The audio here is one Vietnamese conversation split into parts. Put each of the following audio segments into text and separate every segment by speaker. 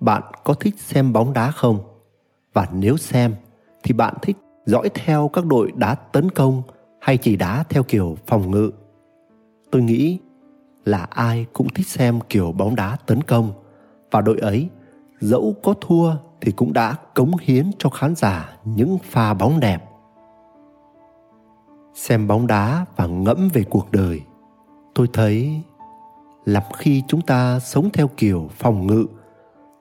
Speaker 1: bạn có thích xem bóng đá không? Và nếu xem, thì bạn thích dõi theo các đội đá tấn công hay chỉ đá theo kiểu phòng ngự? Tôi nghĩ là ai cũng thích xem kiểu bóng đá tấn công. Và đội ấy, dẫu có thua thì cũng đã cống hiến cho khán giả những pha bóng đẹp. Xem bóng đá và ngẫm về cuộc đời, tôi thấy lắm khi chúng ta sống theo kiểu phòng ngự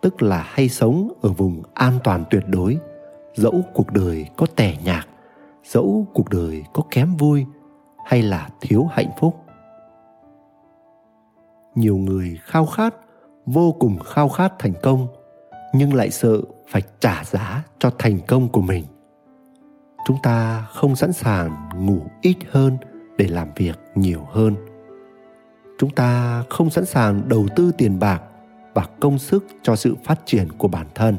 Speaker 1: tức là hay sống ở vùng an toàn tuyệt đối. Dẫu cuộc đời có tẻ nhạt, dẫu cuộc đời có kém vui hay là thiếu hạnh phúc. Nhiều người khao khát, vô cùng khao khát thành công, nhưng lại sợ phải trả giá cho thành công của mình. Chúng ta không sẵn sàng ngủ ít hơn để làm việc nhiều hơn. Chúng ta không sẵn sàng đầu tư tiền bạc và công sức cho sự phát triển của bản thân.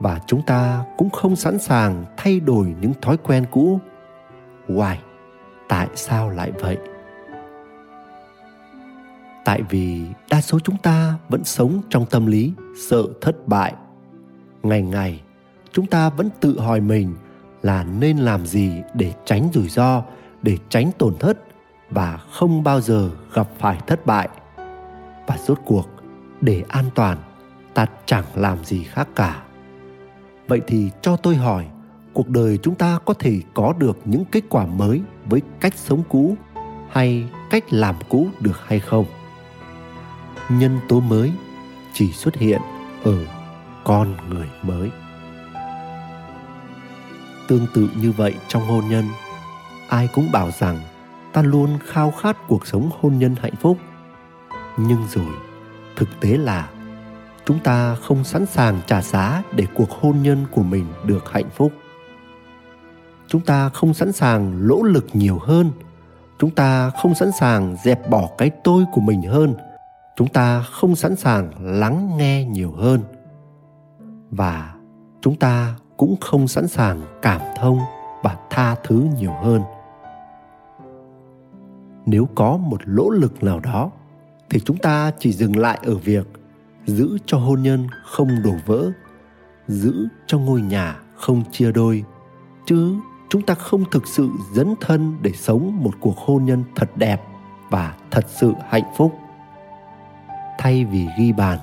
Speaker 1: Và chúng ta cũng không sẵn sàng thay đổi những thói quen cũ. Why? Tại sao lại vậy? Tại vì đa số chúng ta vẫn sống trong tâm lý sợ thất bại. Ngày ngày, chúng ta vẫn tự hỏi mình là nên làm gì để tránh rủi ro, để tránh tổn thất và không bao giờ gặp phải thất bại. Và rốt cuộc để an toàn, ta chẳng làm gì khác cả. Vậy thì cho tôi hỏi, cuộc đời chúng ta có thể có được những kết quả mới với cách sống cũ hay cách làm cũ được hay không? Nhân tố mới chỉ xuất hiện ở con người mới. Tương tự như vậy trong hôn nhân, ai cũng bảo rằng ta luôn khao khát cuộc sống hôn nhân hạnh phúc. Nhưng rồi thực tế là chúng ta không sẵn sàng trả giá để cuộc hôn nhân của mình được hạnh phúc. Chúng ta không sẵn sàng lỗ lực nhiều hơn. Chúng ta không sẵn sàng dẹp bỏ cái tôi của mình hơn. Chúng ta không sẵn sàng lắng nghe nhiều hơn. Và chúng ta cũng không sẵn sàng cảm thông và tha thứ nhiều hơn. Nếu có một lỗ lực nào đó thì chúng ta chỉ dừng lại ở việc giữ cho hôn nhân không đổ vỡ, giữ cho ngôi nhà không chia đôi, chứ chúng ta không thực sự dấn thân để sống một cuộc hôn nhân thật đẹp và thật sự hạnh phúc. Thay vì ghi bàn,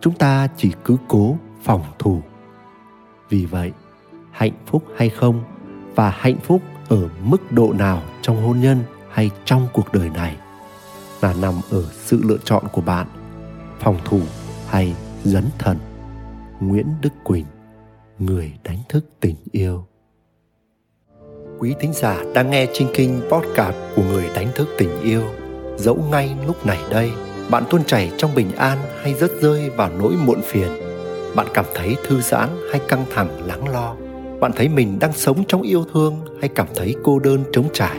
Speaker 1: chúng ta chỉ cứ cố phòng thủ. Vì vậy, hạnh phúc hay không và hạnh phúc ở mức độ nào trong hôn nhân hay trong cuộc đời này? Là nằm ở sự lựa chọn của bạn, phòng thủ hay dấn thần nguyễn đức quỳnh, người đánh thức tình yêu. Quý thính giả đang nghe chinh kinh podcast của người đánh thức tình yêu, dẫu ngay lúc này đây, bạn tuôn chảy trong bình an hay rớt rơi vào nỗi muộn phiền. Bạn cảm thấy thư giãn hay căng thẳng lắng lo? Bạn thấy mình đang sống trong yêu thương hay cảm thấy cô đơn trống trải?